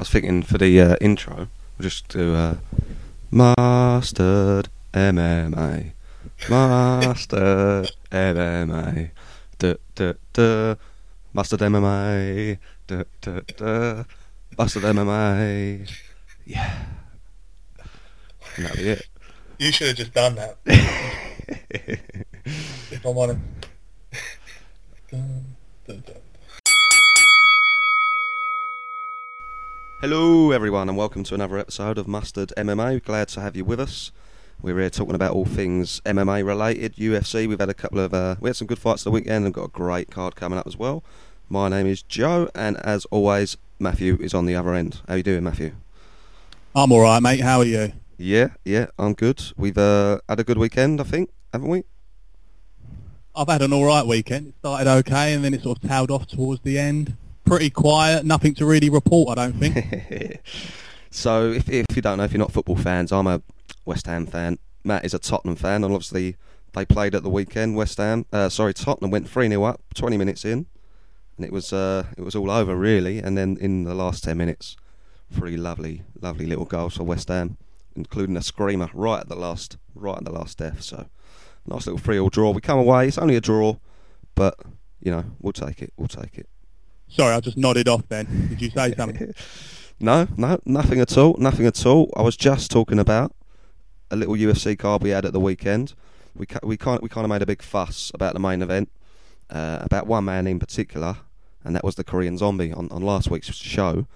was thinking for the uh, intro, we'll just do uh, Mustard MMA. Mustard MMA. Duh, duh, duh. Mustard MMA. Duh, duh, duh. Mustard MMA. Yeah. And that'll be it. You should have just done that. if I'm honest. Dun, dun, dun. Hello, everyone, and welcome to another episode of Mustard MMA. Glad to have you with us. We're here talking about all things MMA related, UFC. We've had a couple of, uh, we had some good fights the weekend and got a great card coming up as well. My name is Joe, and as always, Matthew is on the other end. How you doing, Matthew? I'm all right, mate. How are you? Yeah, yeah, I'm good. We've uh, had a good weekend, I think, haven't we? I've had an all right weekend. It started okay, and then it sort of tailed off towards the end. Pretty quiet. Nothing to really report, I don't think. so, if, if you don't know, if you're not football fans, I'm a West Ham fan. Matt is a Tottenham fan, and obviously they played at the weekend. West Ham, uh, sorry, Tottenham went three 0 up, 20 minutes in, and it was uh, it was all over really. And then in the last 10 minutes, three lovely, lovely little goals for West Ham, including a screamer right at the last, right at the last death. So, nice little three all draw. We come away. It's only a draw, but you know we'll take it. We'll take it. Sorry, I just nodded off then. Did you say something? no, no, nothing at all. Nothing at all. I was just talking about a little UFC card we had at the weekend. We ca- we kind we kind of made a big fuss about the main event, uh, about one man in particular, and that was the Korean Zombie on, on last week's show.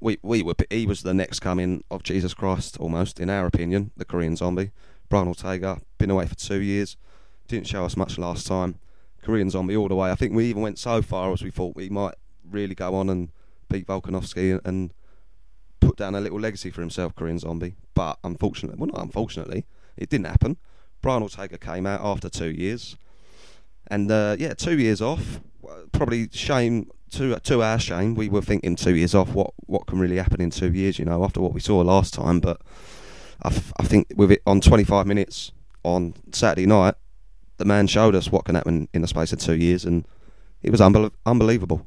We we were he was the next coming of Jesus Christ almost in our opinion. The Korean Zombie, Brian Ortega, been away for two years, didn't show us much last time. Korean Zombie all the way. I think we even went so far as we thought we might really go on and beat Volkanovski and put down a little legacy for himself, Korean Zombie. But unfortunately, well, not unfortunately, it didn't happen. Brian Ortega came out after two years, and uh, yeah, two years off. Probably shame to to our shame. We were thinking two years off. What what can really happen in two years? You know, after what we saw last time. But I, f- I think with it on 25 minutes on Saturday night, the man showed us what can happen in the space of two years, and it was unbel- unbelievable.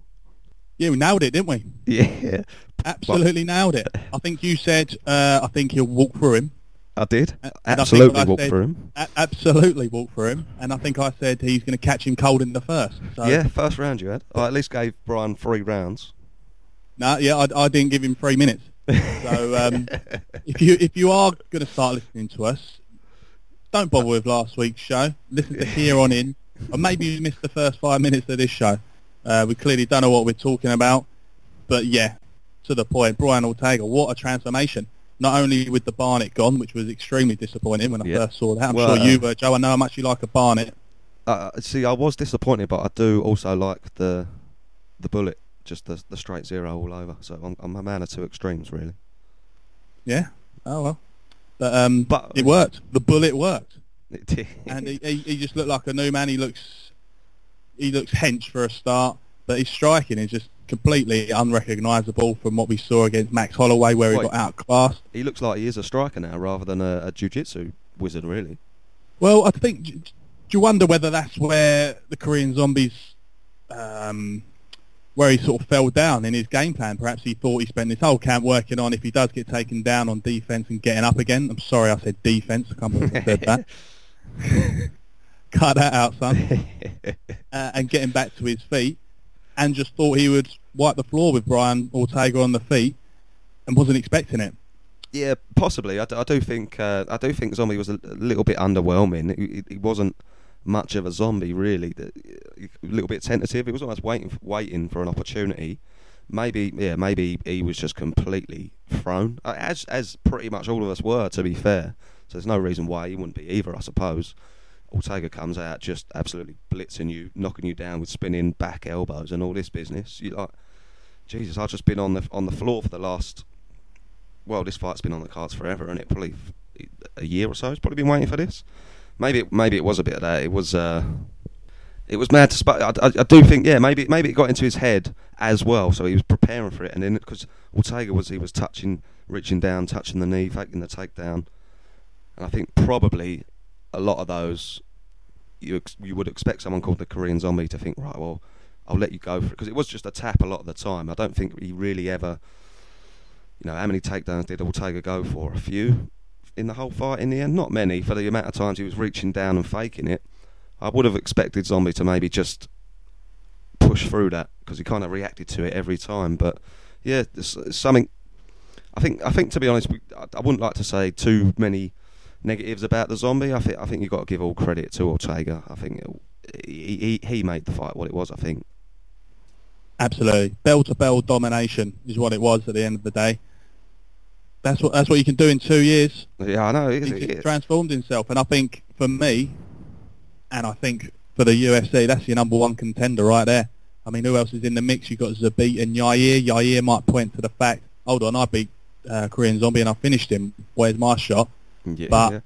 Yeah, we nailed it, didn't we? Yeah, Absolutely nailed it. I think you said, uh, I think he'll walk through him. I did. And Absolutely what I walk said- through him. A- absolutely walk through him. And I think I said he's going to catch him cold in the first. So, Yeah, first round you had. I at least gave Brian three rounds. No, yeah, I, I didn't give him three minutes. So um, if you if you are going to start listening to us, don't bother with last week's show. Listen to here on in, or maybe you missed the first five minutes of this show. Uh, we clearly don't know what we're talking about, but yeah, to the point. Brian Ortega, what a transformation! Not only with the Barnett gone, which was extremely disappointing when I Yeah. first saw that. I'm Well, sure you uh, were, Joe. I know how much you like a Barnett. Uh, see, I was disappointed, but I do also like the the bullet, just the the straight zero all over. So I'm, I'm a man of two extremes, really. Yeah. Oh well. But um, But- it worked. The bullet worked. It did. and he, he, he just looked like a new man. He looks he looks hench for a start, but his striking is just completely unrecognisable from what we saw against Max Holloway, where he got outclassed. he looks like he is a striker now, rather than a, a jiu-jitsu wizard, really. Well, I think do you wonder whether that's where the Korean Zombies, um, where he sort of fell down in his game plan. Perhaps he thought he spent his whole camp working on if he does get taken down on defence and getting up again. I'm sorry, I said defence. I can't believe I said that. Cut that out, son. uh, and getting back to his feet, and just thought he would wipe the floor with Brian Ortega on the feet, and wasn't expecting it. Yeah, possibly. I, d- I do think uh, I do think Zombie was a, a little bit underwhelming. He, he- wasn't much of a zombie, really. A little bit tentative. He was almost waiting, f- waiting for an opportunity. Maybe, yeah, maybe he was just completely thrown, uh, as as pretty much all of us were, to be fair. So there's no reason why he wouldn't be either, I suppose. Ortega comes out just absolutely blitzing you, knocking you down with spinning back elbows and all this business. You like, Jesus, I've just been on the on the floor for the last well, this fight's been on the cards forever, and it probably a year or so. It's probably been waiting for this. Maybe, it, maybe it was a bit of that. It was, uh, it was mad to. spot. I, I, I do think, yeah, maybe, maybe it got into his head as well. So he was preparing for it, and then because Ortega was, he was touching, reaching down, touching the knee, faking the takedown, and I think probably a lot of those you ex- you would expect someone called the Korean Zombie to think, right, well, I'll let you go for it because it was just a tap a lot of the time. I don't think he really ever you know, how many takedowns did Ortega go for? A few in the whole fight in the end? Not many for the amount of times he was reaching down and faking it. I would have expected Zombie to maybe just push through that because he kind of reacted to it every time. But yeah, it's, it's something. I think. I think to be honest, I wouldn't like to say too many negatives about the Zombie. I think. I think you've got to give all credit to Ortega. I think it, he, he he made the fight what it was. I think. Absolutely, bell to bell domination is what it was at the end of the day. That's what that's what you can do in two years. Yeah, I know. It, He it, transformed himself, and I think for me, and I think for the UFC, that's your number one contender right there. I mean, who else is in the mix? You've got Zabit and Yair. Yair might point to the fact, hold on, I beat uh, Korean Zombie and I finished him. Where's my shot? Yeah, but- yeah.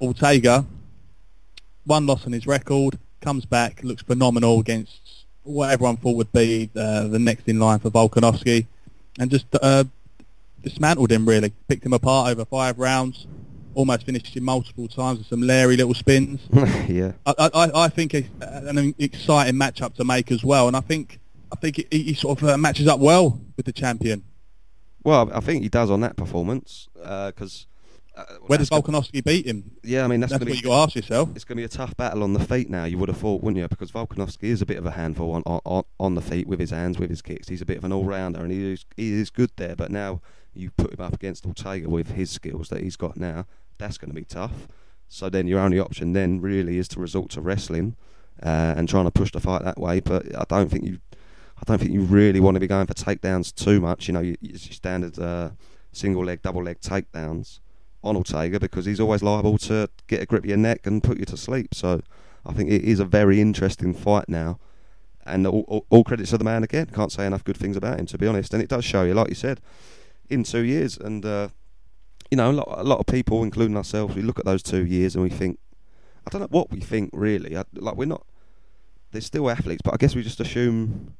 Ortega, one loss on his record, comes back, looks phenomenal against what everyone thought would be uh, the next in line for Volkanovski, and just uh, dismantled him really, picked him apart over five rounds, almost finished him multiple times with some leery little spins. yeah. I, I, I think it's an exciting matchup to make as well, and I think I think he, he sort of uh, matches up well with the champion. Well, I think he does on that performance because. Uh, Where does Volkanovski beat him? yeah, I mean that's, That's what to you got to ask yourself. it's going to be a tough battle on the feet now. You would have thought, wouldn't you? Because Volkanovski is a bit of a handful on, on on the feet with his hands, with his kicks. He's a bit of an all rounder, and he is he is good there. But now you put him up against Ortega with his skills that he's got now. That's going to be tough. So then your only option then really is to resort to wrestling uh, and trying to push the fight that way. But I don't think you, I don't think you really want to be going for takedowns too much. You know, you, your standard uh, single leg, double leg takedowns on Ortega because he's always liable to get a grip of your neck and put you to sleep. So I think it is a very interesting fight now. And all, all, all credits to the man again. Can't say enough good things about him, to be honest. And it does show you, like you said, in two years. And, uh, you know, a lot, a lot of people, including ourselves, we look at those two years and we think, I don't know what we think really. I, like, we're not, they're still athletes, but I guess we just assume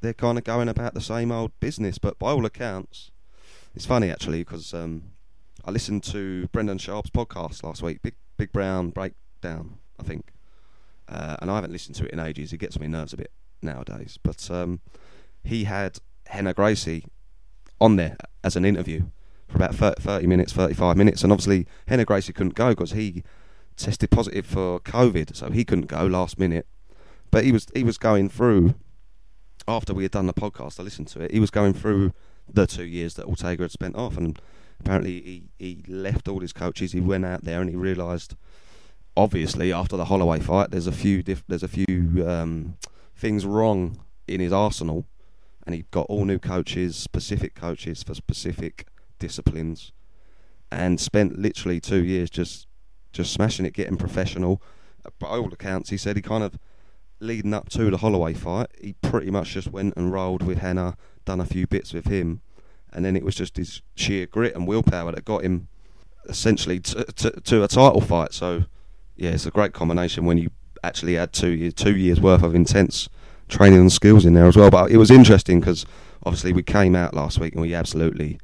they're kind of going about the same old business. But by all accounts, it's funny actually because um, I listened to Brendan Schaub's podcast last week, Big Big Brown Breakdown, I think, uh, and I haven't listened to it in ages. It gets my nerves a bit nowadays. But um, he had Rener Gracie on there as an interview for about 30, 30 minutes, 35 minutes, and obviously Rener Gracie couldn't go because he tested positive for COVID, so he couldn't go last minute. But he was he was going through after we had done the podcast. I listened to it. He was going through the two years that Ortega had spent off, and apparently he, he left all his coaches. He went out there and he realised, obviously, after the Holloway fight, there's a few diff- there's a few um, things wrong in his arsenal, and he got all new coaches, specific coaches for specific disciplines, and spent literally two years just just smashing it, getting professional. By all accounts, he said he kind of leading up to the Holloway fight, he pretty much just went and rolled with Rener, done a few bits with him, and then it was just his sheer grit and willpower that got him essentially to, to, to a title fight. So, yeah, it's a great combination when you actually add two years, two years worth of intense training and skills in there as well. But it was interesting because obviously we came out last week and we absolutely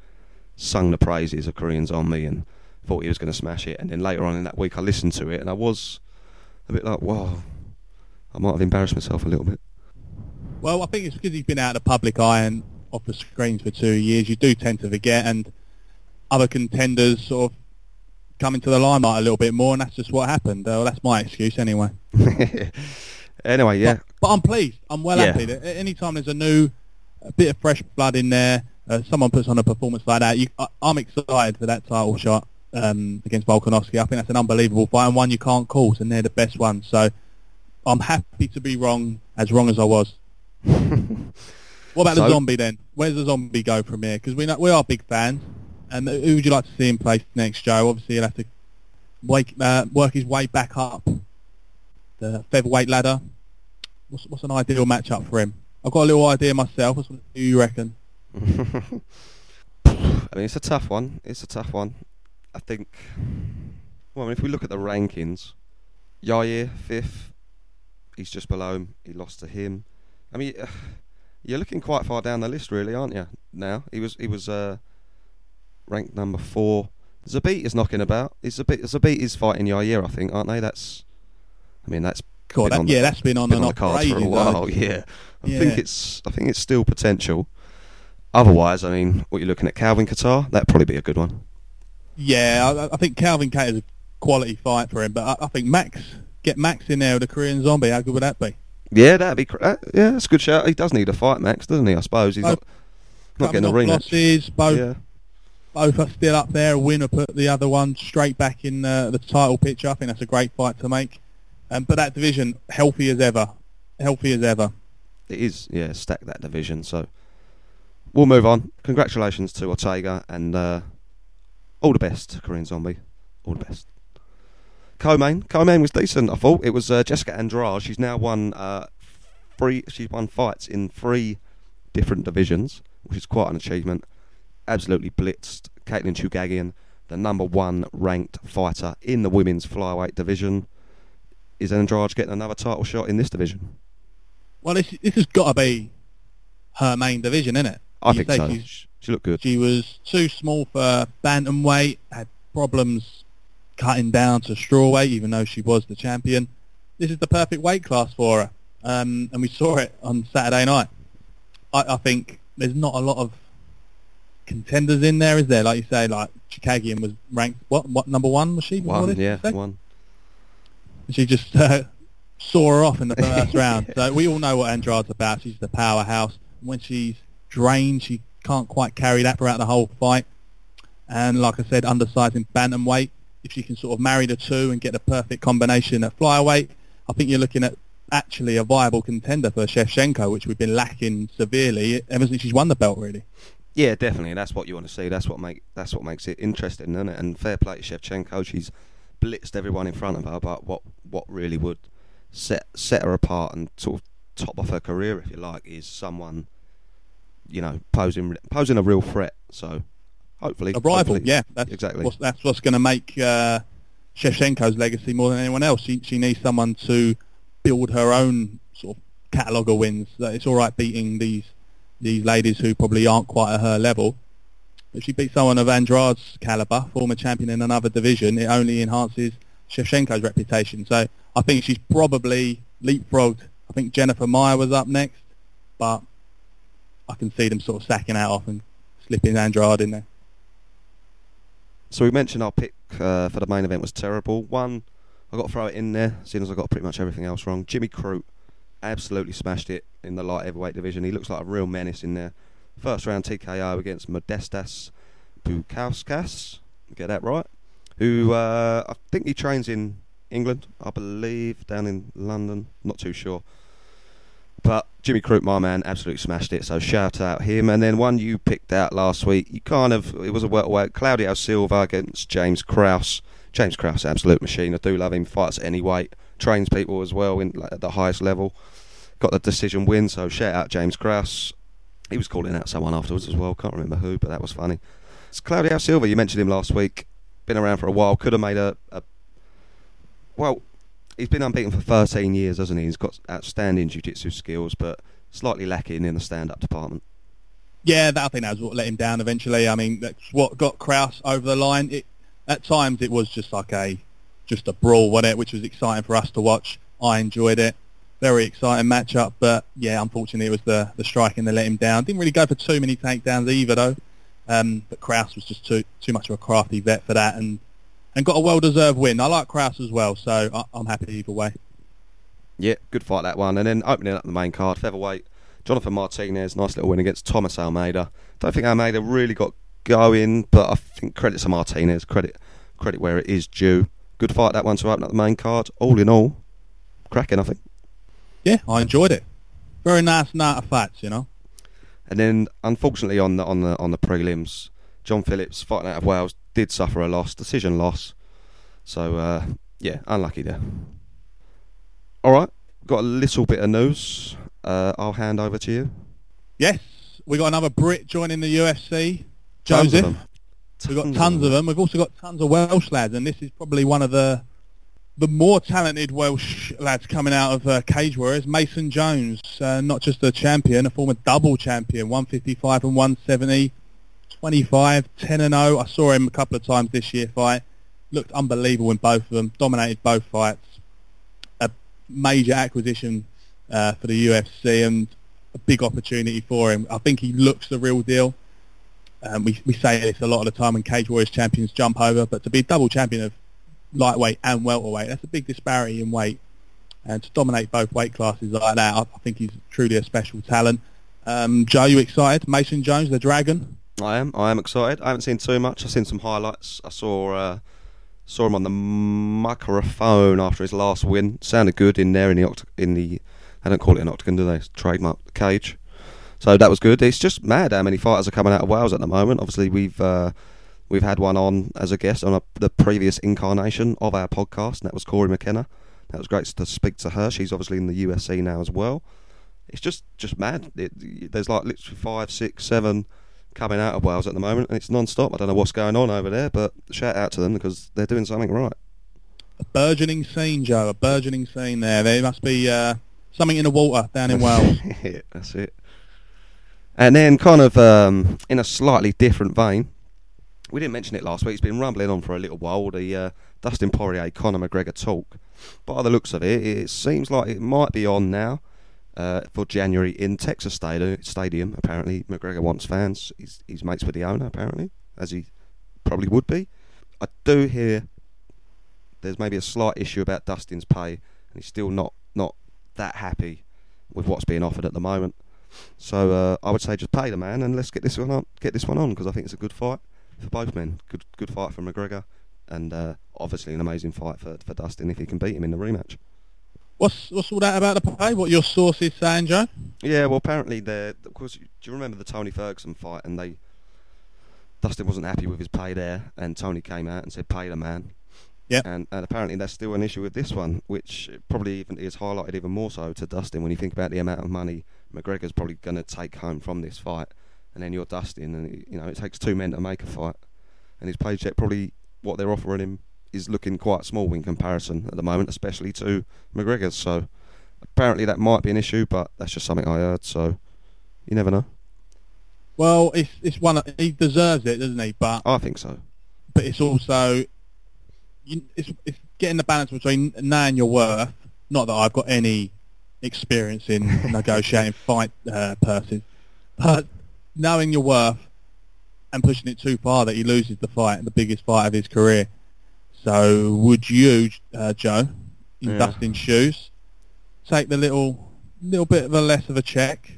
sung the praises of Korean Zombie and thought he was going to smash it. And then later on in that week, I listened to it and I was a bit like, wow, I might have embarrassed myself a little bit. Well, I think it's because he's been out of the public eye and off the screens for two years. You do tend to forget, and other contenders sort of come into the limelight a little bit more, and that's just what happened. Uh, well, that's my excuse anyway. anyway, yeah. But, but I'm pleased. I'm well Yeah. happy. That anytime there's a new, a bit of fresh blood in there, uh, someone puts on a performance like that, you, I, I'm excited for that title shot um, against Volkanovski. I think that's an unbelievable fight and one you can't call, and they're the best ones. So I'm happy to be wrong, as wrong as I was. What about So- the zombie then? Where's the zombie go from here? Because we know, we are big fans. And who would you like to see in place next, Joe? Obviously, he'll have to wake, uh, work his way back up the featherweight ladder. What's, what's an ideal matchup for him? I've got a little idea myself. What do you reckon? I mean, it's a tough one. It's a tough one. I think. Well, I mean, if we look at the rankings, Yair fifth. He's just below him. He lost to him. I mean, you're looking quite far down the list, really, aren't you? Now he was he was uh, ranked number four. Zabit is knocking about. Is Zabit Zabit is fighting Yair, I think, aren't they? That's. I mean, that's God, that, on the- yeah, that's been on been on the cards for a while. though. Yeah, I Yeah. think it's I think it's still potential. otherwise, I mean, what you're looking at, Calvin Kattar, that'd probably be a good one. Yeah, I, I think Calvin Kattar is a quality fight for him, but I, I think Max get Max in there with a Korean Zombie. How good would that be? Yeah, that'd be. Cr- uh, yeah, that's a good shout. He does need a fight, Max, doesn't he? I suppose he's Both not not getting a rematch. losses, both Yeah. both are still up there. A winner put the other one straight back in uh, the title picture. I think that's a great fight to make. Um, but that division, healthy as ever, healthy as ever. It is, yeah, stack that division. So we'll move on. Congratulations to Ortega and uh, all the best Korean Zombie. All the best. Co-main, co-main was decent. I thought it was uh, Jessica Andrade. She's now won uh, three. She's won fights in three different divisions, which is quite an achievement. Absolutely blitzed Katlyn Chookagian, the number one ranked fighter in the women's flyweight division. Is Andrade getting another title shot in this division? Well, this this has got to be her main division, isn't it? I You think so. She, she looked good. She was too small for bantamweight, had problems cutting down to strawweight, even though she was the champion. This is the perfect weight class for her, um, and we saw it on Saturday night. I, I think there's not a lot of contenders in there, is there? Like you say, like Chookagian was ranked what? What number one was she? One, this, yeah, one. She just uh, saw her off in the first round. So we all know what Andrade's about. She's the powerhouse. When she's drained, she can't quite carry that throughout the whole fight. And like I said, undersizing bantamweight. If she can sort of marry the two and get the perfect combination at flyweight, I think you're looking at actually a viable contender for Shevchenko, which we've been lacking severely ever since she's won the belt, really. Yeah, definitely. That's what you want to see. That's what make that's what makes it interesting, isn't it? And fair play to Shevchenko. She's blitzed everyone in front of her, but what what really would set set her apart and sort of top off her career, if you like, is someone you know posing posing a real threat. So hopefully, A rival, hopefully- yeah. That's exactly. What's, that's what's going to make uh, Shevchenko's legacy more than anyone else. She, she needs someone to build her own sort of catalogue of wins. It's all right beating these these ladies who probably aren't quite at her level. If she beats someone of Andrade's caliber, former champion in another division, it only enhances Shevchenko's reputation. So I think she's probably leapfrogged. I think Jennifer Maia was up next, but I can see them sort of sacking out off and slipping Andrade in there. So we mentioned our pick uh, for the main event was terrible. One, I got to throw it in there, seeing as I got pretty much everything else wrong. Jimmy Crute absolutely smashed it in the light heavyweight division. He looks like a real menace in there. First round TKO against Modestas Bukauskas. Get that right? Who uh, I think he trains in England, I believe, down in London. Not too sure. But Jimmy Crute, my man, absolutely smashed it. So shout out him. And then one you picked out last week. You kind of it was a welterweight. Claudio Silva against James Krause. James Krause, absolute machine. I do love him. Fights at any weight. Trains people as well in like, at the highest level. Got the decision win. So shout out James Krause. He was calling out someone afterwards as well. Can't remember who, but that was funny. It's Claudio Silva. You mentioned him last week. Been around for a while. Could have made a, a well. He's been unbeaten for 13 years, hasn't he? He's got outstanding jiu-jitsu skills, but slightly lacking in the stand-up department. Yeah, that, I think that was what let him down eventually. I mean, that's what got Krause over the line. It, at times, it was just like a just a brawl, wasn't it? Which was exciting for us to watch. I enjoyed it. Very exciting matchup, but yeah, unfortunately, it was the the striking that let him down. Didn't really go for too many takedowns either, though. Um, but Krause was just too too much of a crafty vet for that, and and got a well-deserved win. I like Krause as well, so I, I'm happy either way. Yeah, good fight that one. And then opening up the main card, featherweight, Jonathan Martinez, nice little win against Thomas Almeida. Don't think Almeida really got going, but I think credit to Martinez, credit credit where it is due. Good fight that one to open up the main card. All in all, cracking, I think. Yeah, I enjoyed it. Very nice night of fights, you know. And then, unfortunately, on the on the on the prelims, John Phillips fighting out of Wales did suffer a loss, decision loss. So uh, yeah, unlucky there. All right, got a little bit of news. Uh, I'll hand over to you. Yes, we got another Brit joining the UFC. Tons Joseph. We've got Tons of them. We've also got tons of Welsh lads, and this is probably one of the the more talented Welsh lads coming out of uh, Cage Warriors. Mason Jones, uh, not just a champion, a former double champion, 155 and 170, 25, 10 and 0. I saw him a couple of times this year fight. Looked unbelievable in both of them. Dominated both fights. A major acquisition uh, for the UFC, and a big opportunity for him. I think he looks the real deal. Um, we we say this a lot of the time when Cage Warriors champions jump over, but to be double champion of lightweight and welterweight, that's a big disparity in weight. And to dominate both weight classes like that, I, I think he's truly a special talent. Um, Joe, you excited? Mason Jones, the Dragon. I am. I am excited. I haven't seen too much. I've seen some highlights. I saw uh, saw him on the microphone after his last win. Sounded good in there in the in the. I don't call it an octagon, do they? Trademark cage. So that was good. It's just mad how many fighters are coming out of Wales at the moment. Obviously, we've uh, we've had one on as a guest on a, the previous incarnation of our podcast, and that was Cory McKenna. That was great to speak to her. She's obviously in the UFC now as well. It's just just mad. It, there's like literally five, six, seven coming out of Wales at the moment, and it's non-stop. I don't know what's going on over there, but shout out to them because they're doing something right. A burgeoning scene, Joe. A burgeoning scene there. There must be uh, something in the water down in Wales. that's it. And then, kind of um, in a slightly different vein, we didn't mention it last week. It's been rumbling on for a little while. The uh, Dustin Poirier, Conor McGregor talk. By the looks of it, it seems like it might be on now uh, for January in Texas Stadium. Apparently, McGregor wants fans. He's, he's mates with the owner, apparently, as he probably would be. I do hear there's maybe a slight issue about Dustin's pay, and he's still not not that happy with what's being offered at the moment. So uh, I would say just pay the man and let's get this one on. Get this one on because I think it's a good fight for both men. Good good fight for McGregor, and uh, obviously an amazing fight for for Dustin if he can beat him in the rematch. What's what's all that about the pay? What your source is saying, Joe? Yeah, well, apparently they're of course. Do you remember the Tony Ferguson fight? And they Dustin wasn't happy with his pay there, and Tony came out and said, "Pay the man." Yeah. And, and apparently there's still an issue with this one, which probably even is highlighted even more so to Dustin when you think about the amount of money McGregor's probably going to take home from this fight, and then you're Dustin, and you know it takes two men to make a fight, and his paycheck probably what they're offering him is looking quite small in comparison at the moment, especially to McGregor's. So apparently that might be an issue, but that's just something I heard. So you never know. Well, it's it's one he deserves it, doesn't he? But I think so. But it's also you, it's it's getting the balance between knowing your worth. Not that I've got any experience in negotiating fight uh, purses, but knowing your worth and pushing it too far that he loses the fight, the biggest fight of his career. So would you, uh, Joe, in yeah. Dustin's shoes, take the little little bit of a less of a check,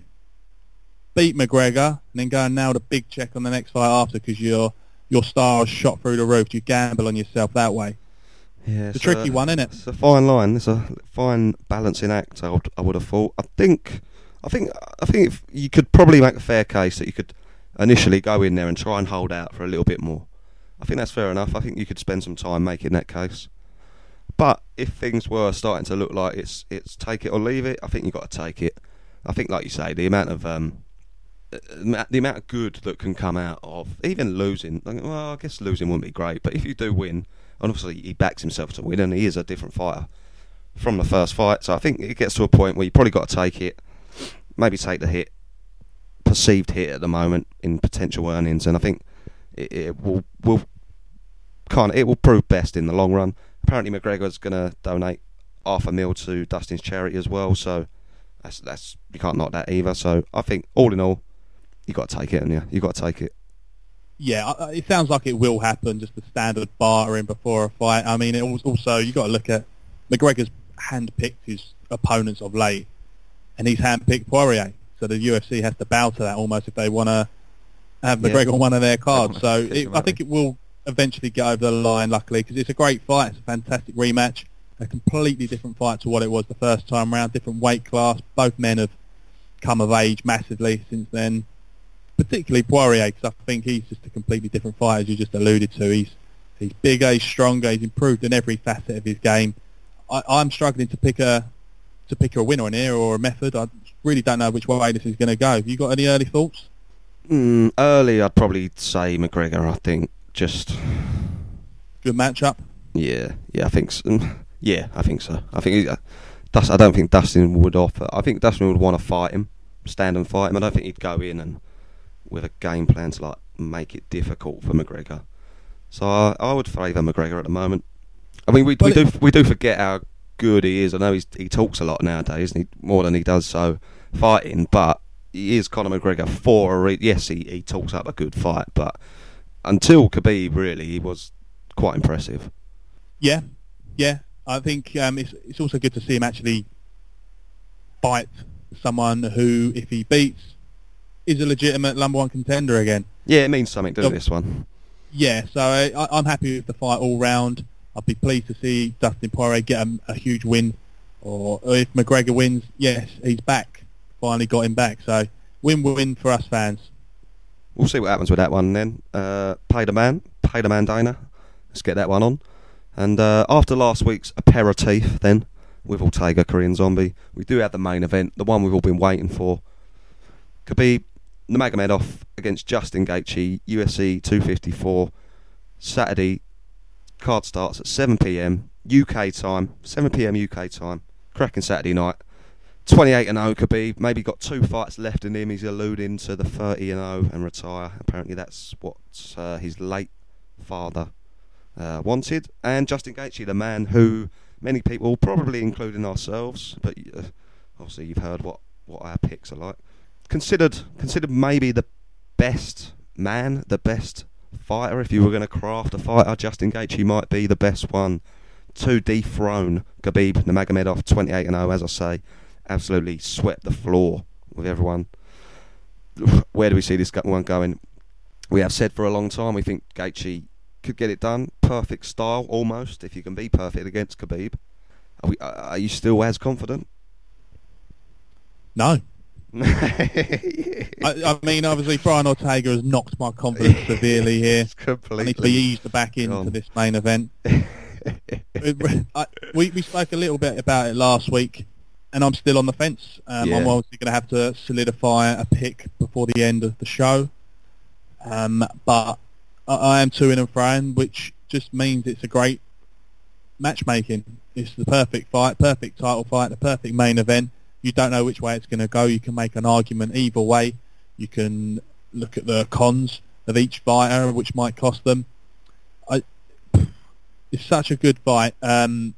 beat McGregor, and then go and nail the big check on the next fight after because your your star is shot through the roof. Do You gamble on yourself that way. Yeah, it's a tricky one, isn't it? It's a fine line. It's a fine balancing act. I would, I would have thought. I think, I think, I think you could probably make a fair case that you could initially go in there and try and hold out for a little bit more. I think that's fair enough. I think you could spend some time making that case. But if things were starting to look like it's it's take it or leave it, I think you've got to take it. I think, like you say, the amount of um, uh, the amount of good that can come out of even losing. Well, I guess losing wouldn't be great, but if you do win, and obviously he backs himself to win, and he is a different fighter from the first fight. So I think it gets to a point where you probably got to take it, maybe take the hit, perceived hit at the moment in potential earnings, and I think it, it will will of, it will prove best in the long run. Apparently, McGregor's going to donate half a mil to Dustin's charity as well, so that's that's you can't knock that either. So I think all in all, you got to take it, and yeah, you got to take it. Yeah, it sounds like it will happen. Just the standard bartering before a fight. I mean, it also you got to look at McGregor's handpicked his opponents of late, and he's handpicked Poirier. So the UFC has to bow to that almost if they want to have McGregor yeah. on one of their cards. So it, I think it will eventually get over the line, luckily, because it's a great fight. It's a fantastic rematch. A completely different fight to what it was the first time round. Different weight class. Both men have come of age massively since then. Particularly Poirier, because I think he's just a completely different fighter, as you just alluded to. He's he's bigger, he's stronger, he's improved in every facet of his game. I, I'm struggling to pick a to pick a winner in here or a method. I really don't know which way this is going to go. Have you got any early thoughts? Mm, early, I'd probably say McGregor. I think just good matchup. Yeah, yeah, I think. So. Mm, yeah, I think so. I think uh, Dust, I don't think Dustin would offer. I think Dustin would want to fight him, stand and fight him. I don't think he'd go in and with a game plan to like make it difficult for McGregor. So I, I would favour McGregor at the moment. I mean, we, we do we do forget how good he is. I know he's, he talks a lot nowadays, and he, more than he does so fighting. But is Conor McGregor for a re- yes, he, he talks up a good fight, but until Khabib, really, he was quite impressive. Yeah, yeah. I think um, it's it's also good to see him actually fight someone who, if he beats, is a legitimate number one contender again. Yeah, it means something, doesn't Yep. this one? Yeah, so I, I- I'm happy with the fight all round. I'd be pleased to see Dustin Poirier get a, a huge win, or, or if McGregor wins, yes, he's back. Finally got him back. So win-win for us fans. We'll see what happens with that one then. Uh, pay the man, pay the man, Dana. Let's get that one on. And uh, after last week's aperitif, then with Ortega, Korean Zombie, we do have the main event, the one we've all been waiting for. Khabib Nurmagomedov against Justin Gaethje, UFC 254, Saturday. Card starts at 7 p.m. UK time, 7 p.m. UK time. Cracking Saturday night. 28 and 0 Khabib. Maybe got two fights left in him. He's alluding to the 30 and 0 and retire. Apparently, that's what uh, his late father uh, wanted. And Justin Gaethje, the man who many people, probably including ourselves, but uh, obviously you've heard what, what our picks are like. Considered considered maybe the best man, the best fighter. If you were going to craft a fighter, Justin Gaethje might be the best one to dethrone Khabib Nurmagomedov 28 and 0. As I say, absolutely swept the floor with everyone. Where do we see this one going? We have said for a long time we think Gaethje could get it done. Perfect style, almost. If you can be perfect against Khabib, are, we, are you still as confident? No. I, I mean, obviously, Brian Ortega has knocked my confidence severely here. It's I need to be eased back into gone. this main event. We, we spoke a little bit about it last week, and I'm still on the fence. Um, Yeah. I'm obviously going to have to solidify a pick before the end of the show. Um, but I, I am to in and froing, which just means it's a great matchmaking. It's the perfect fight, perfect title fight, the perfect main event. You don't know which way it's going to go. You can make an argument either way. You can look at the cons of each fighter, which might cost them. I, it's such a good fight. Um,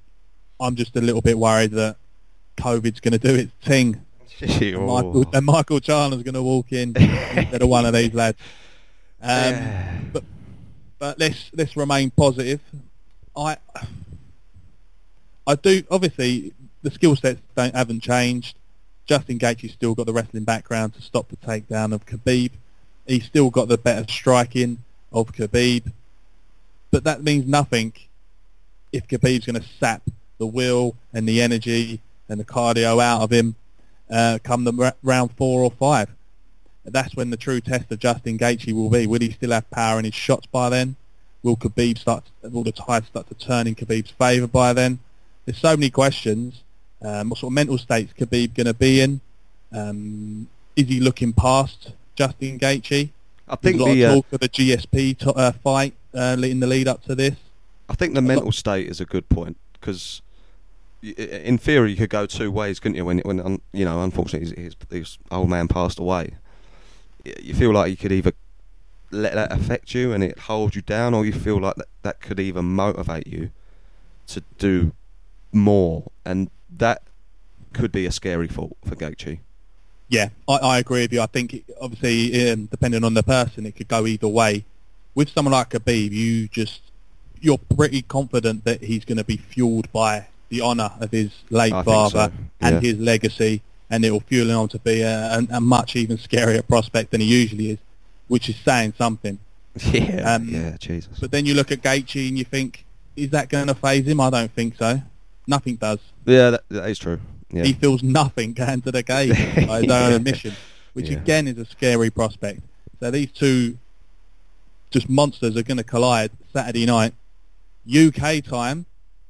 I'm just a little bit worried that COVID's going to do its thing. And Michael, and Michael Chandler's going to walk in instead of one of these lads. Um, Yeah. but but let's let's remain positive. I I do obviously the skill sets don't haven't changed. Justin Gaethje's still got the wrestling background to stop the takedown of Khabib. He's still got the better striking of Khabib, but that means nothing if Khabib's going to sap the will and the energy and the cardio out of him uh, come the round four or five. That's when the true test of Justin Gaethje will be. Will he still have power in his shots by then? Will Khabib start? Will the tide start to turn in Khabib's favour by then? There's so many questions. Um, what sort of mental state's Khabib going to be in? Um, is he looking past Justin Gaethje? I There's think a lot the of uh, talk of the GSP to, uh, fight uh, in the lead up to this. I think the mental state is a good point because in theory you could go two ways, couldn't you? When when you know, unfortunately, his, his, old man passed away. You feel like you could either let that affect you and it hold you down, or you feel like that, that could even motivate you to do more, and that could be a scary thought for Gaethje. Yeah, I, I agree with you. I think it, obviously, um, depending on the person, it could go either way. With someone like Khabib, you just you're pretty confident that he's going to be fueled by the honour of his late I father so, and his legacy, and it will fuel him on to be a, a, a much even scarier prospect than he usually is, which is saying something. Yeah, Um, yeah, Jesus. But then you look at Gaethje and you think, is that going to phase him? I don't think so. Nothing does. Yeah, that, that is true. Yeah. He feels nothing going to the cage by his own admission, which Yeah. again is a scary prospect. So these two just monsters are going to collide Saturday night, UK time,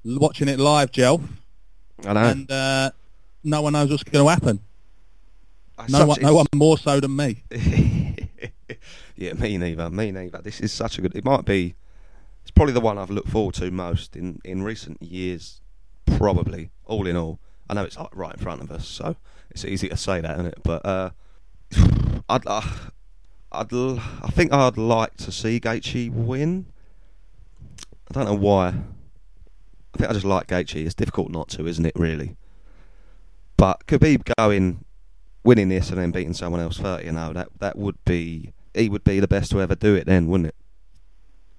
watching it live, Jelf, I know. and uh, no one knows what's going to happen. No one, no one more so than me. yeah, me neither. Me neither. This is such a good. It might be. It's probably the one I've looked forward to most in in recent years. Probably, all in all. I know it's right in front of us, so it's easy to say that, isn't it? But uh, I'd, uh, I'd, l- I think I'd like to see Gaethje win. I don't know why. I think I just like Gaethje. It's difficult not to, isn't it? Really. But Khabib going winning this and then beating someone else thirty. You know that that would be he would be the best to ever do it. Then wouldn't it?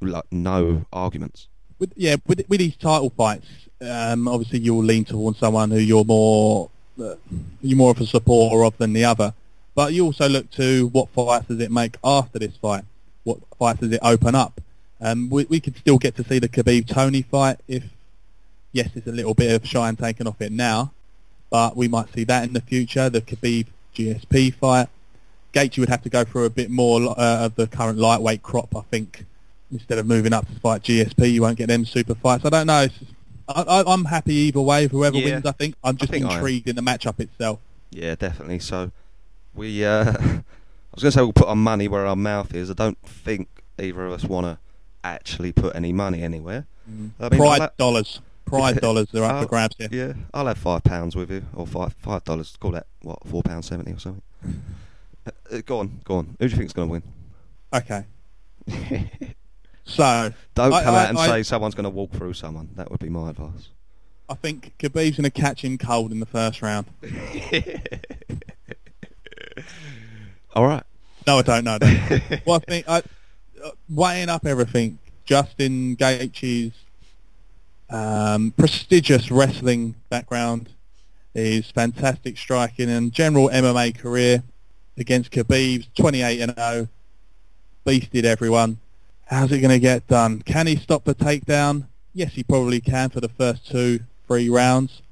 Like no arguments. with, yeah, with with these title fights, um, obviously you'll lean towards someone who you're more uh, you're more of a supporter of than the other. But you also look to what fights does it make after this fight? What fights does it open up? Um, we, we could still get to see the Khabib Tony fight if, yes, there's a little bit of shine taken off it now, but we might see that in the future. The Khabib GSP fight. Gaethje would have to go through a bit more uh, of the current lightweight crop, I think, instead of moving up to fight GSP, you won't get them super fights. I don't know. It's, I, I'm happy either way. Whoever Yeah. wins, I think. I'm just think intrigued in the matchup itself. Yeah, definitely. So we, uh, I was going to say we'll put our money where our mouth is. I don't think either of us want to actually put any money anywhere. I mean, Pride I'll dollars. Pride dollars are up I'll- for grabs here. Yeah, I'll have five pounds with you, or five five dollars. Call that what four pounds seventy or something. Uh, uh, go on, go on. Who do you think's going to win? Okay. So, Don't I- come I- out and I- say someone's going to walk through someone. That would be my advice. I think Khabib's going to catch him cold in the first round. All right. No, I don't know that. well, I think I, uh, weighing up everything, Justin Gaethje's um, prestigious wrestling background, his fantastic striking and general MMA career against Khabib's 28 and 0, beasted everyone. How's it going to get done? Can he stop the takedown? Yes, he probably can for the first two, three rounds.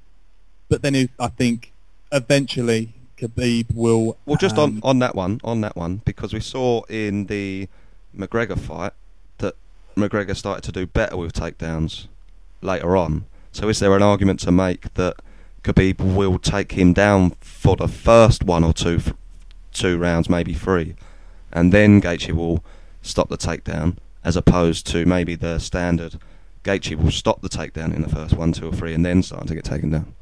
But then he- I think eventually Khabib will. Well, just um, on, on that one, on that one, because we saw in the McGregor fight that McGregor started to do better with takedowns later on. So is there an argument to make that Khabib will take him down for the first one or two, two rounds, maybe three, and then Gaethje will stop the takedown, as opposed to maybe the standard Gaethje will stop the takedown in the first one, two, or three, and then start to get taken down.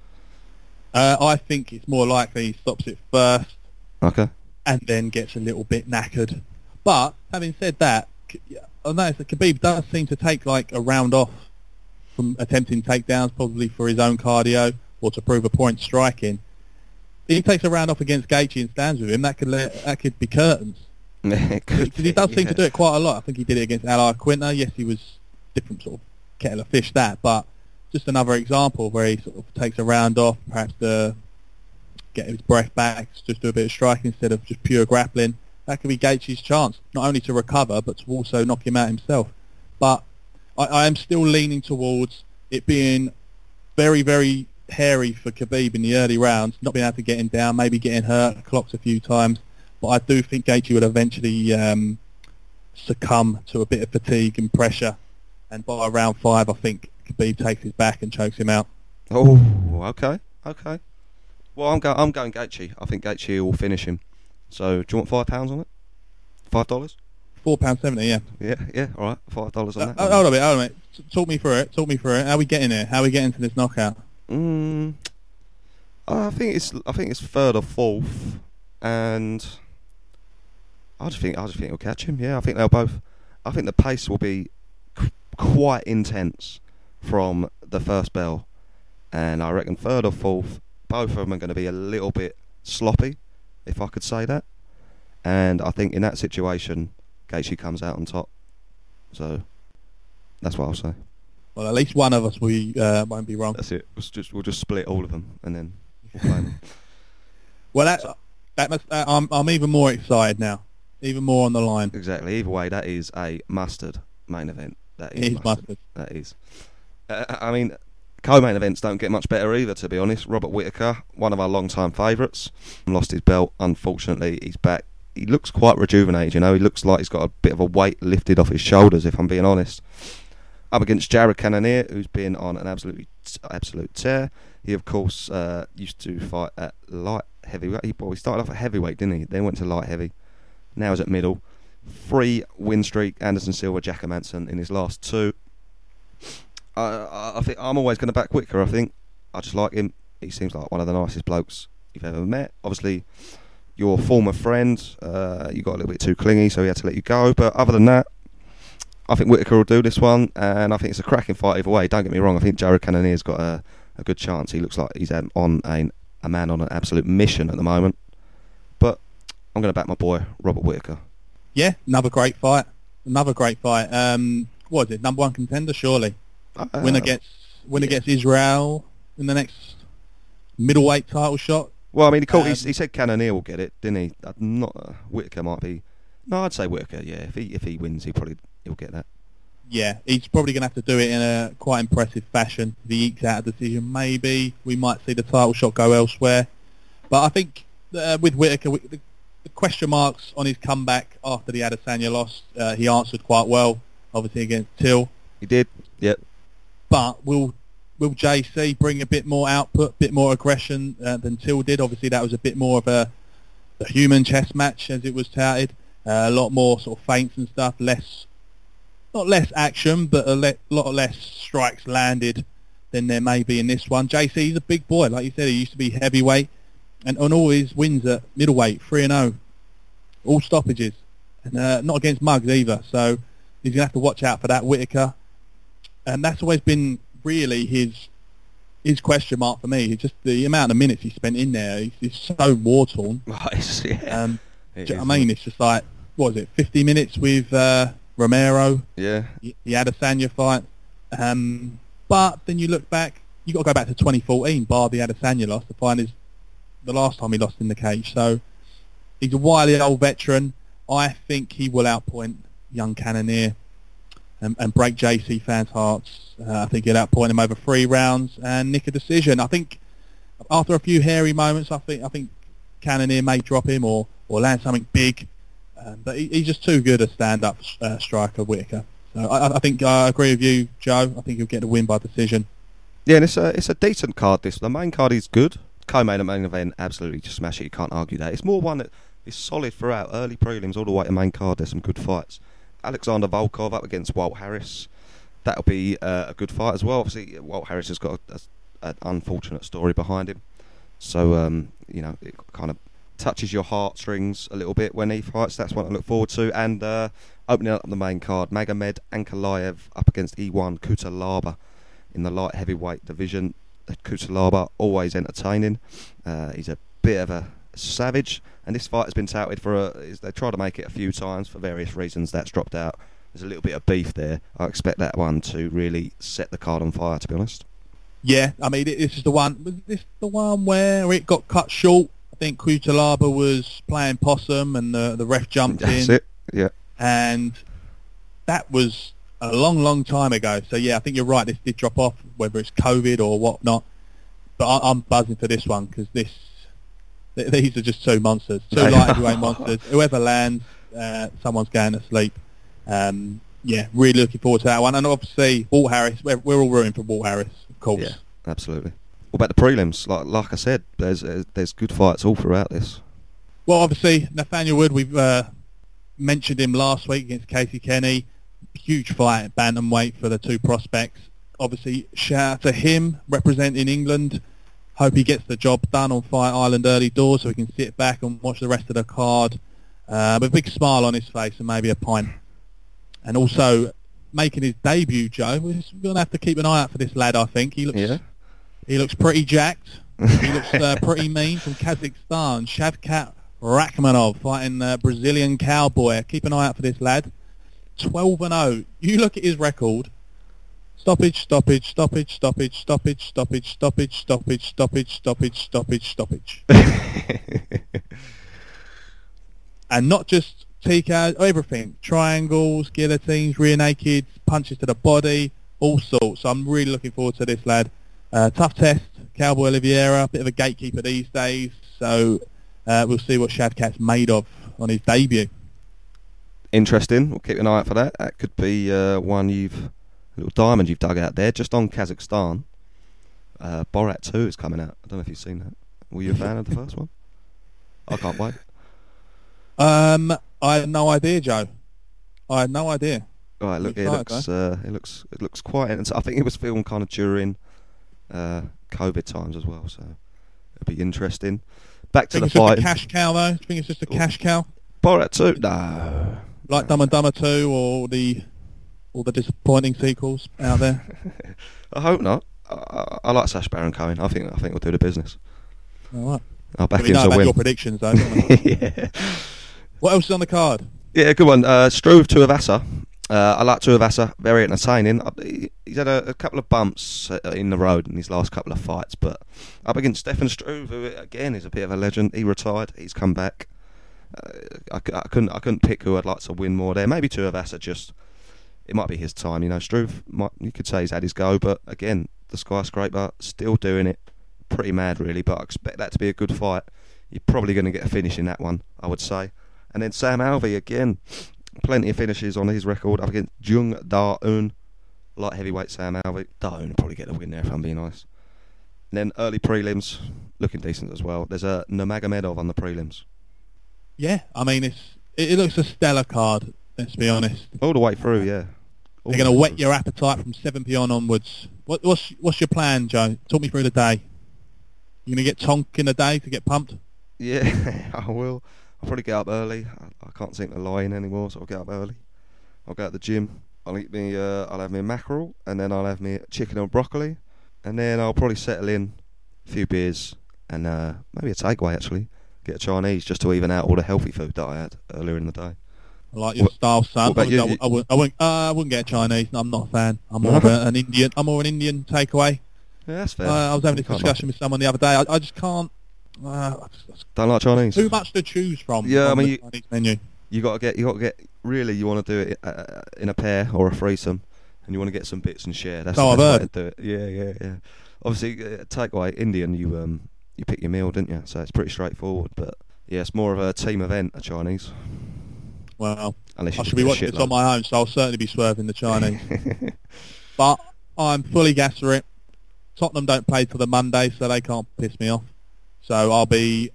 Uh, I think it's more likely he stops it first Okay. and then gets a little bit knackered. But having said that, I noticed that Khabib does seem to take like a round off from attempting takedowns, probably for his own cardio or to prove a point striking. If he takes a round off against Gaethje and stands with him, that could let, that could be curtains. Because he does seem to do it quite a lot. I think he did it against Al Iaquinta. Yes, he was different sort of kettle of fish that, but just another example where he sort of takes a round off, perhaps to get his breath back, just do a bit of striking instead of just pure grappling. That could be Gaethje's chance, not only to recover, but to also knock him out himself. But I, I am still leaning towards it being very, very hairy for Khabib in the early rounds, not being able to get him down, maybe getting hurt, clocked a few times. But I do think Gaethje would eventually um, succumb to a bit of fatigue and pressure. And by round five, I think Khabib takes his back and chokes him out. Oh, okay, okay. Well, I'm going. I'm going Gaethje. I think Gaethje will finish him. So, do you want five pounds on it? Five dollars? Four pound seventy, yeah. Yeah, yeah. All right, five dollars on that. uh, hold on a bit, hold on a minute. T- Talk me through it. Talk me through it. How are we getting here? How are we getting to this knockout? Mm, I think it's. I think it's third or fourth, and I just think. I just think he'll catch him. Yeah, I think they'll both. I think the pace will be qu- quite intense from the first bell, and I reckon third or fourth, both of them are going to be a little bit sloppy, if I could say that. And I think in that situation, Gaethje comes out on top. So that's what I'll say. Well, at least one of us we uh, won't be wrong. That's it. We'll just we'll just split all of them, and then we'll play them. Well, that that must. Uh, I'm I'm even more excited now. Even more on the line. Exactly. Either way, that is a mustard main event. That is mustard. mustard. That is. Uh, I mean, co-main events don't get much better either. To be honest, Robert Whitaker, one of our long-time favourites, lost his belt. Unfortunately, he's back. He looks quite rejuvenated. You know, he looks like he's got a bit of a weight lifted off his shoulders. If I'm being honest. Up against Jared Cannonier, who's been on an absolutely absolute tear. He, of course, uh, used to fight at light heavyweight. He, well, he started off at heavyweight, didn't he? Then went to light heavy. Now he's at middle. Three win streak. Anderson Silva, Jack Hermansson in his last two. I, I think I'm always going to back Whitaker. I think I just like him. He seems like one of the nicest blokes you've ever met. Obviously, your former friend, uh, you got a little bit too clingy, so he had to let you go. But other than that, I think Whitaker will do this one, and I think it's a cracking fight either way. Don't get me wrong. I think Jared Cannonier's got a, a good chance. He looks like he's on a, a man on an absolute mission at the moment. But I'm going to back my boy Robert Whitaker. Yeah, another great fight. Another great fight. Um, what is it? Number one contender, surely. Uh, winner gets winner gets Israel in the next middleweight title shot. Well, I mean, he, called, Um, he said Cannonier will get it, didn't he? Not uh, Whittaker might be. No, I'd say Whittaker. Yeah, if he if he wins, he probably he'll get that. Yeah, he's probably going to have to do it in a quite impressive fashion. If he ekes out a decision, maybe we might see the title shot go elsewhere. But I think uh, with Whittaker, the, the question marks on his comeback after the Adesanya loss, uh, he answered quite well, obviously against Till. He did. Yep. But will will JC bring a bit more output, a bit more aggression uh, than Till did? Obviously, that was a bit more of a, a human chess match, as it was touted. Uh, a lot more sort of feints and stuff, less not less action, but a le- lot less strikes landed than there may be in this one. JC's a big boy, like you said. He used to be heavyweight, and on all his wins at middleweight, three and zero, all stoppages, and uh, not against mugs either. So he's gonna have to watch out for that Whittaker, and that's always been really his his question mark for me. It's just the amount of minutes he spent in there. He's, he's so war torn. Right. Yeah. Um, do you know what I mean? It's just like what was it, 50 minutes with uh, Romero, Yeah. the the Adesanya fight. Um, but then you look back, you got to go back to 2014, bar the Adesanya loss. The fight is the last time he lost in the cage. So he's a wily old veteran. I think he will outpoint young Cannonier and, and break JC fans' hearts. Uh, I think he'll outpoint him over three rounds and nick a decision. I think after a few hairy moments, I think I think Cannonier may drop him or, or land something big. Um, but he, he's just too good a stand-up uh, striker, Whittaker. So I, I think I agree with you, Joe. I think he'll get the win by decision. Yeah, and it's a it's a decent card. This the main card is good. Co-main and main event absolutely just smash it. You can't argue that. It's more one that is solid throughout. Early prelims all the way to main card. There's some good fights. Alexander Volkov up against Walt Harris. That'll be uh, a good fight as well. Obviously, Walt Harris has got a, a, an unfortunate story behind him, so um, you know it kind of touches your heartstrings a little bit when he fights. That's what I look forward to. And uh, opening up the main card, Magomed Ankalaev up against Ion Cutelaba in the light heavyweight division. Cutelaba always entertaining. Uh, he's a bit of a savage, and this fight has been touted for a. is- They tried to make it a few times for various reasons. That's dropped out. There's a little bit of beef there. I expect that one to really set the card on fire. To be honest. Yeah, I mean, this is the one. Was this the one where it got cut short? I think Cutelaba was playing possum, and the the ref jumped That's in, That's it. Yeah. and that was a long, long time ago. So yeah, I think you're right. This did drop off, whether it's COVID or whatnot. But I, I'm buzzing for this one because this th- these are just two monsters, two They light heavyweight monsters. Whoever lands, uh, someone's going to sleep. Um, yeah, really looking forward to that one. And obviously, Walt Harris. We're, we're all rooting for Walt Harris, of course. Yeah, absolutely. What about the prelims? Like like I said, there's uh, there's good fights all throughout this. Well, obviously, Nathaniel Wood, we've uh, mentioned him last week against Casey Kenney. Huge fight at bantamweight for the two prospects. Obviously, shout out to him representing England. Hope he gets the job done on Fight Island early doors so he can sit back and watch the rest of the card uh, with a big smile on his face and maybe a pint. And also making his debut, Joe. We're going to have to keep an eye out for this lad, I think. He looks Yeah. he looks pretty jacked. He looks uh, pretty mean from Kazakhstan. Shavkat Rakhmonov fighting uh, Brazilian cowboy. Keep an eye out for this lad. 12 and 0. You look at his record. Stoppage, stoppage, stoppage, stoppage, stoppage, stoppage, stoppage, stoppage, stoppage, stoppage, stoppage, stoppage. And not just TKOs, everything. Triangles, guillotines, rear nakeds, punches to the body, all sorts. So I'm really looking forward to this lad. Uh, tough test, Cowboy Oliveira, a bit of a gatekeeper these days. So uh, we'll see what Shavkat's made of on his debut. Interesting. We'll keep an eye out for that. That could be uh, one you've a little diamond you've dug out there, just on Kazakhstan. Uh, Borat Two is coming out. I don't know if you've seen that. Were you a fan of the first one? I can't wait. Um, I had no idea, Joe. I had no idea. All right, look, it looks uh, it looks it looks quite. And I think it was filmed kind of during uh, COVID times as well, so it'll be interesting. Back to Think the fight. cash cow, though. Do you think it's just a Oh. cash cow, Borat Two. No. like Dumb and Dumber Two, or the all the disappointing sequels out there? I hope not. I, I, like Sacha Baron Cohen. I think I think we'll do the business. All right. I'll back we know about win. your predictions, though. yeah. what else is on the card? Yeah, good one. Uh, Struve Tuivasa. Uh, I like Tuivasa. Very entertaining. Uh, He's had a, a couple of bumps uh, in the road in his last couple of fights, but up against Stefan Struve, who again is a bit of a legend. He retired. He's come back. Uh, I, I couldn't. I couldn't pick who I'd like to win more there. Maybe Tuivasa. Just it might be his time. You know, Struve. Might, you could say he's had his go, but again, the skyscraper still doing it. Pretty mad, really. But I expect that to be a good fight. You're probably going to get a finish in that one, I would say. And then Sam Alvey again, plenty of finishes on his record up against Jung Da Un, light heavyweight Sam Alvey. Da Un probably get the win there if I'm being honest. And then early prelims, looking decent as well. There's a Nurmagomedov on the prelims, Yeah, I mean, it's it, it looks a stellar card. Let's be honest. all the way through. Yeah, They're going to whet your appetite from 7 p.m. onwards. What, what's what's your plan, Joe? Talk me through the day. You're going to get tonk in the day to get pumped? Yeah, I will. I'll probably get up early. I, I can't seem to lie in anymore, so I'll get up early. I'll go to the gym. I'll eat me. Uh, I'll have me mackerel, and then I'll have me chicken and broccoli, and then I'll probably settle in a few beers and uh, maybe a takeaway actually. Get a Chinese just to even out all the healthy food that I had earlier in the day. I like your What- style, Sam. I, you? I, wouldn't, I, wouldn't, uh, I wouldn't get a Chinese. I'm not a fan. I'm more of a, an Indian. I'm more an Indian takeaway. Yeah, that's fair. Uh, I was having a discussion with someone the other day. I, I just can't. Uh, Don't like Chinese. too much to choose from. Yeah, I mean, the you- Chinese menu. You got to get. You got to get. Really, you want to do it uh, in a pair or a threesome, and you want to get some bits and share. That's Oh, I've to do it. Yeah, yeah, yeah. Obviously, uh, takeaway Indian. You um, you pick your meal, didn't you? So it's pretty straightforward. But yeah, it's more of a team event. A Chinese, Well, unless I should be watching this on my own, so I'll certainly be swerving the Chinese. but I'm fully gas for it. Tottenham don't play till the Monday, so they can't piss me off. So I'll be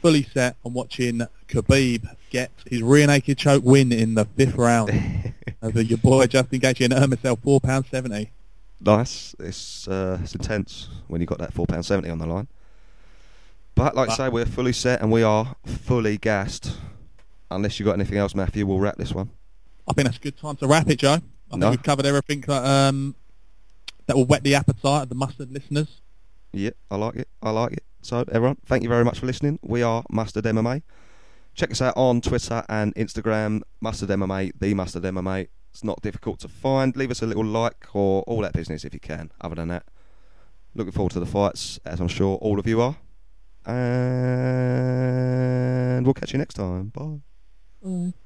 fully set on watching Khabib get his rear naked choke win in the fifth round over your boy Justin Gaethje and earn myself four pounds seventy. nice. It's uh, it's intense when you got that four pound seventy on the line. But like I say, we're fully set and we are fully gassed. Unless you've got anything else, Matthew, we'll wrap this one. I think that's a good time to wrap it, Joe. I No. think we've covered everything that, um, that will whet the appetite of the mustard listeners. Yeah, I like it. I like it. So, everyone, thank you very much for listening. We are Mustard MMA. Check us out on Twitter and Instagram, Mustard MMA, the Mustard MMA. It's not difficult to find. Leave us a little like or all that business if you can. Other than that, looking forward to the fights, as I'm sure all of you are. And we'll catch you next time. Bye. Bye.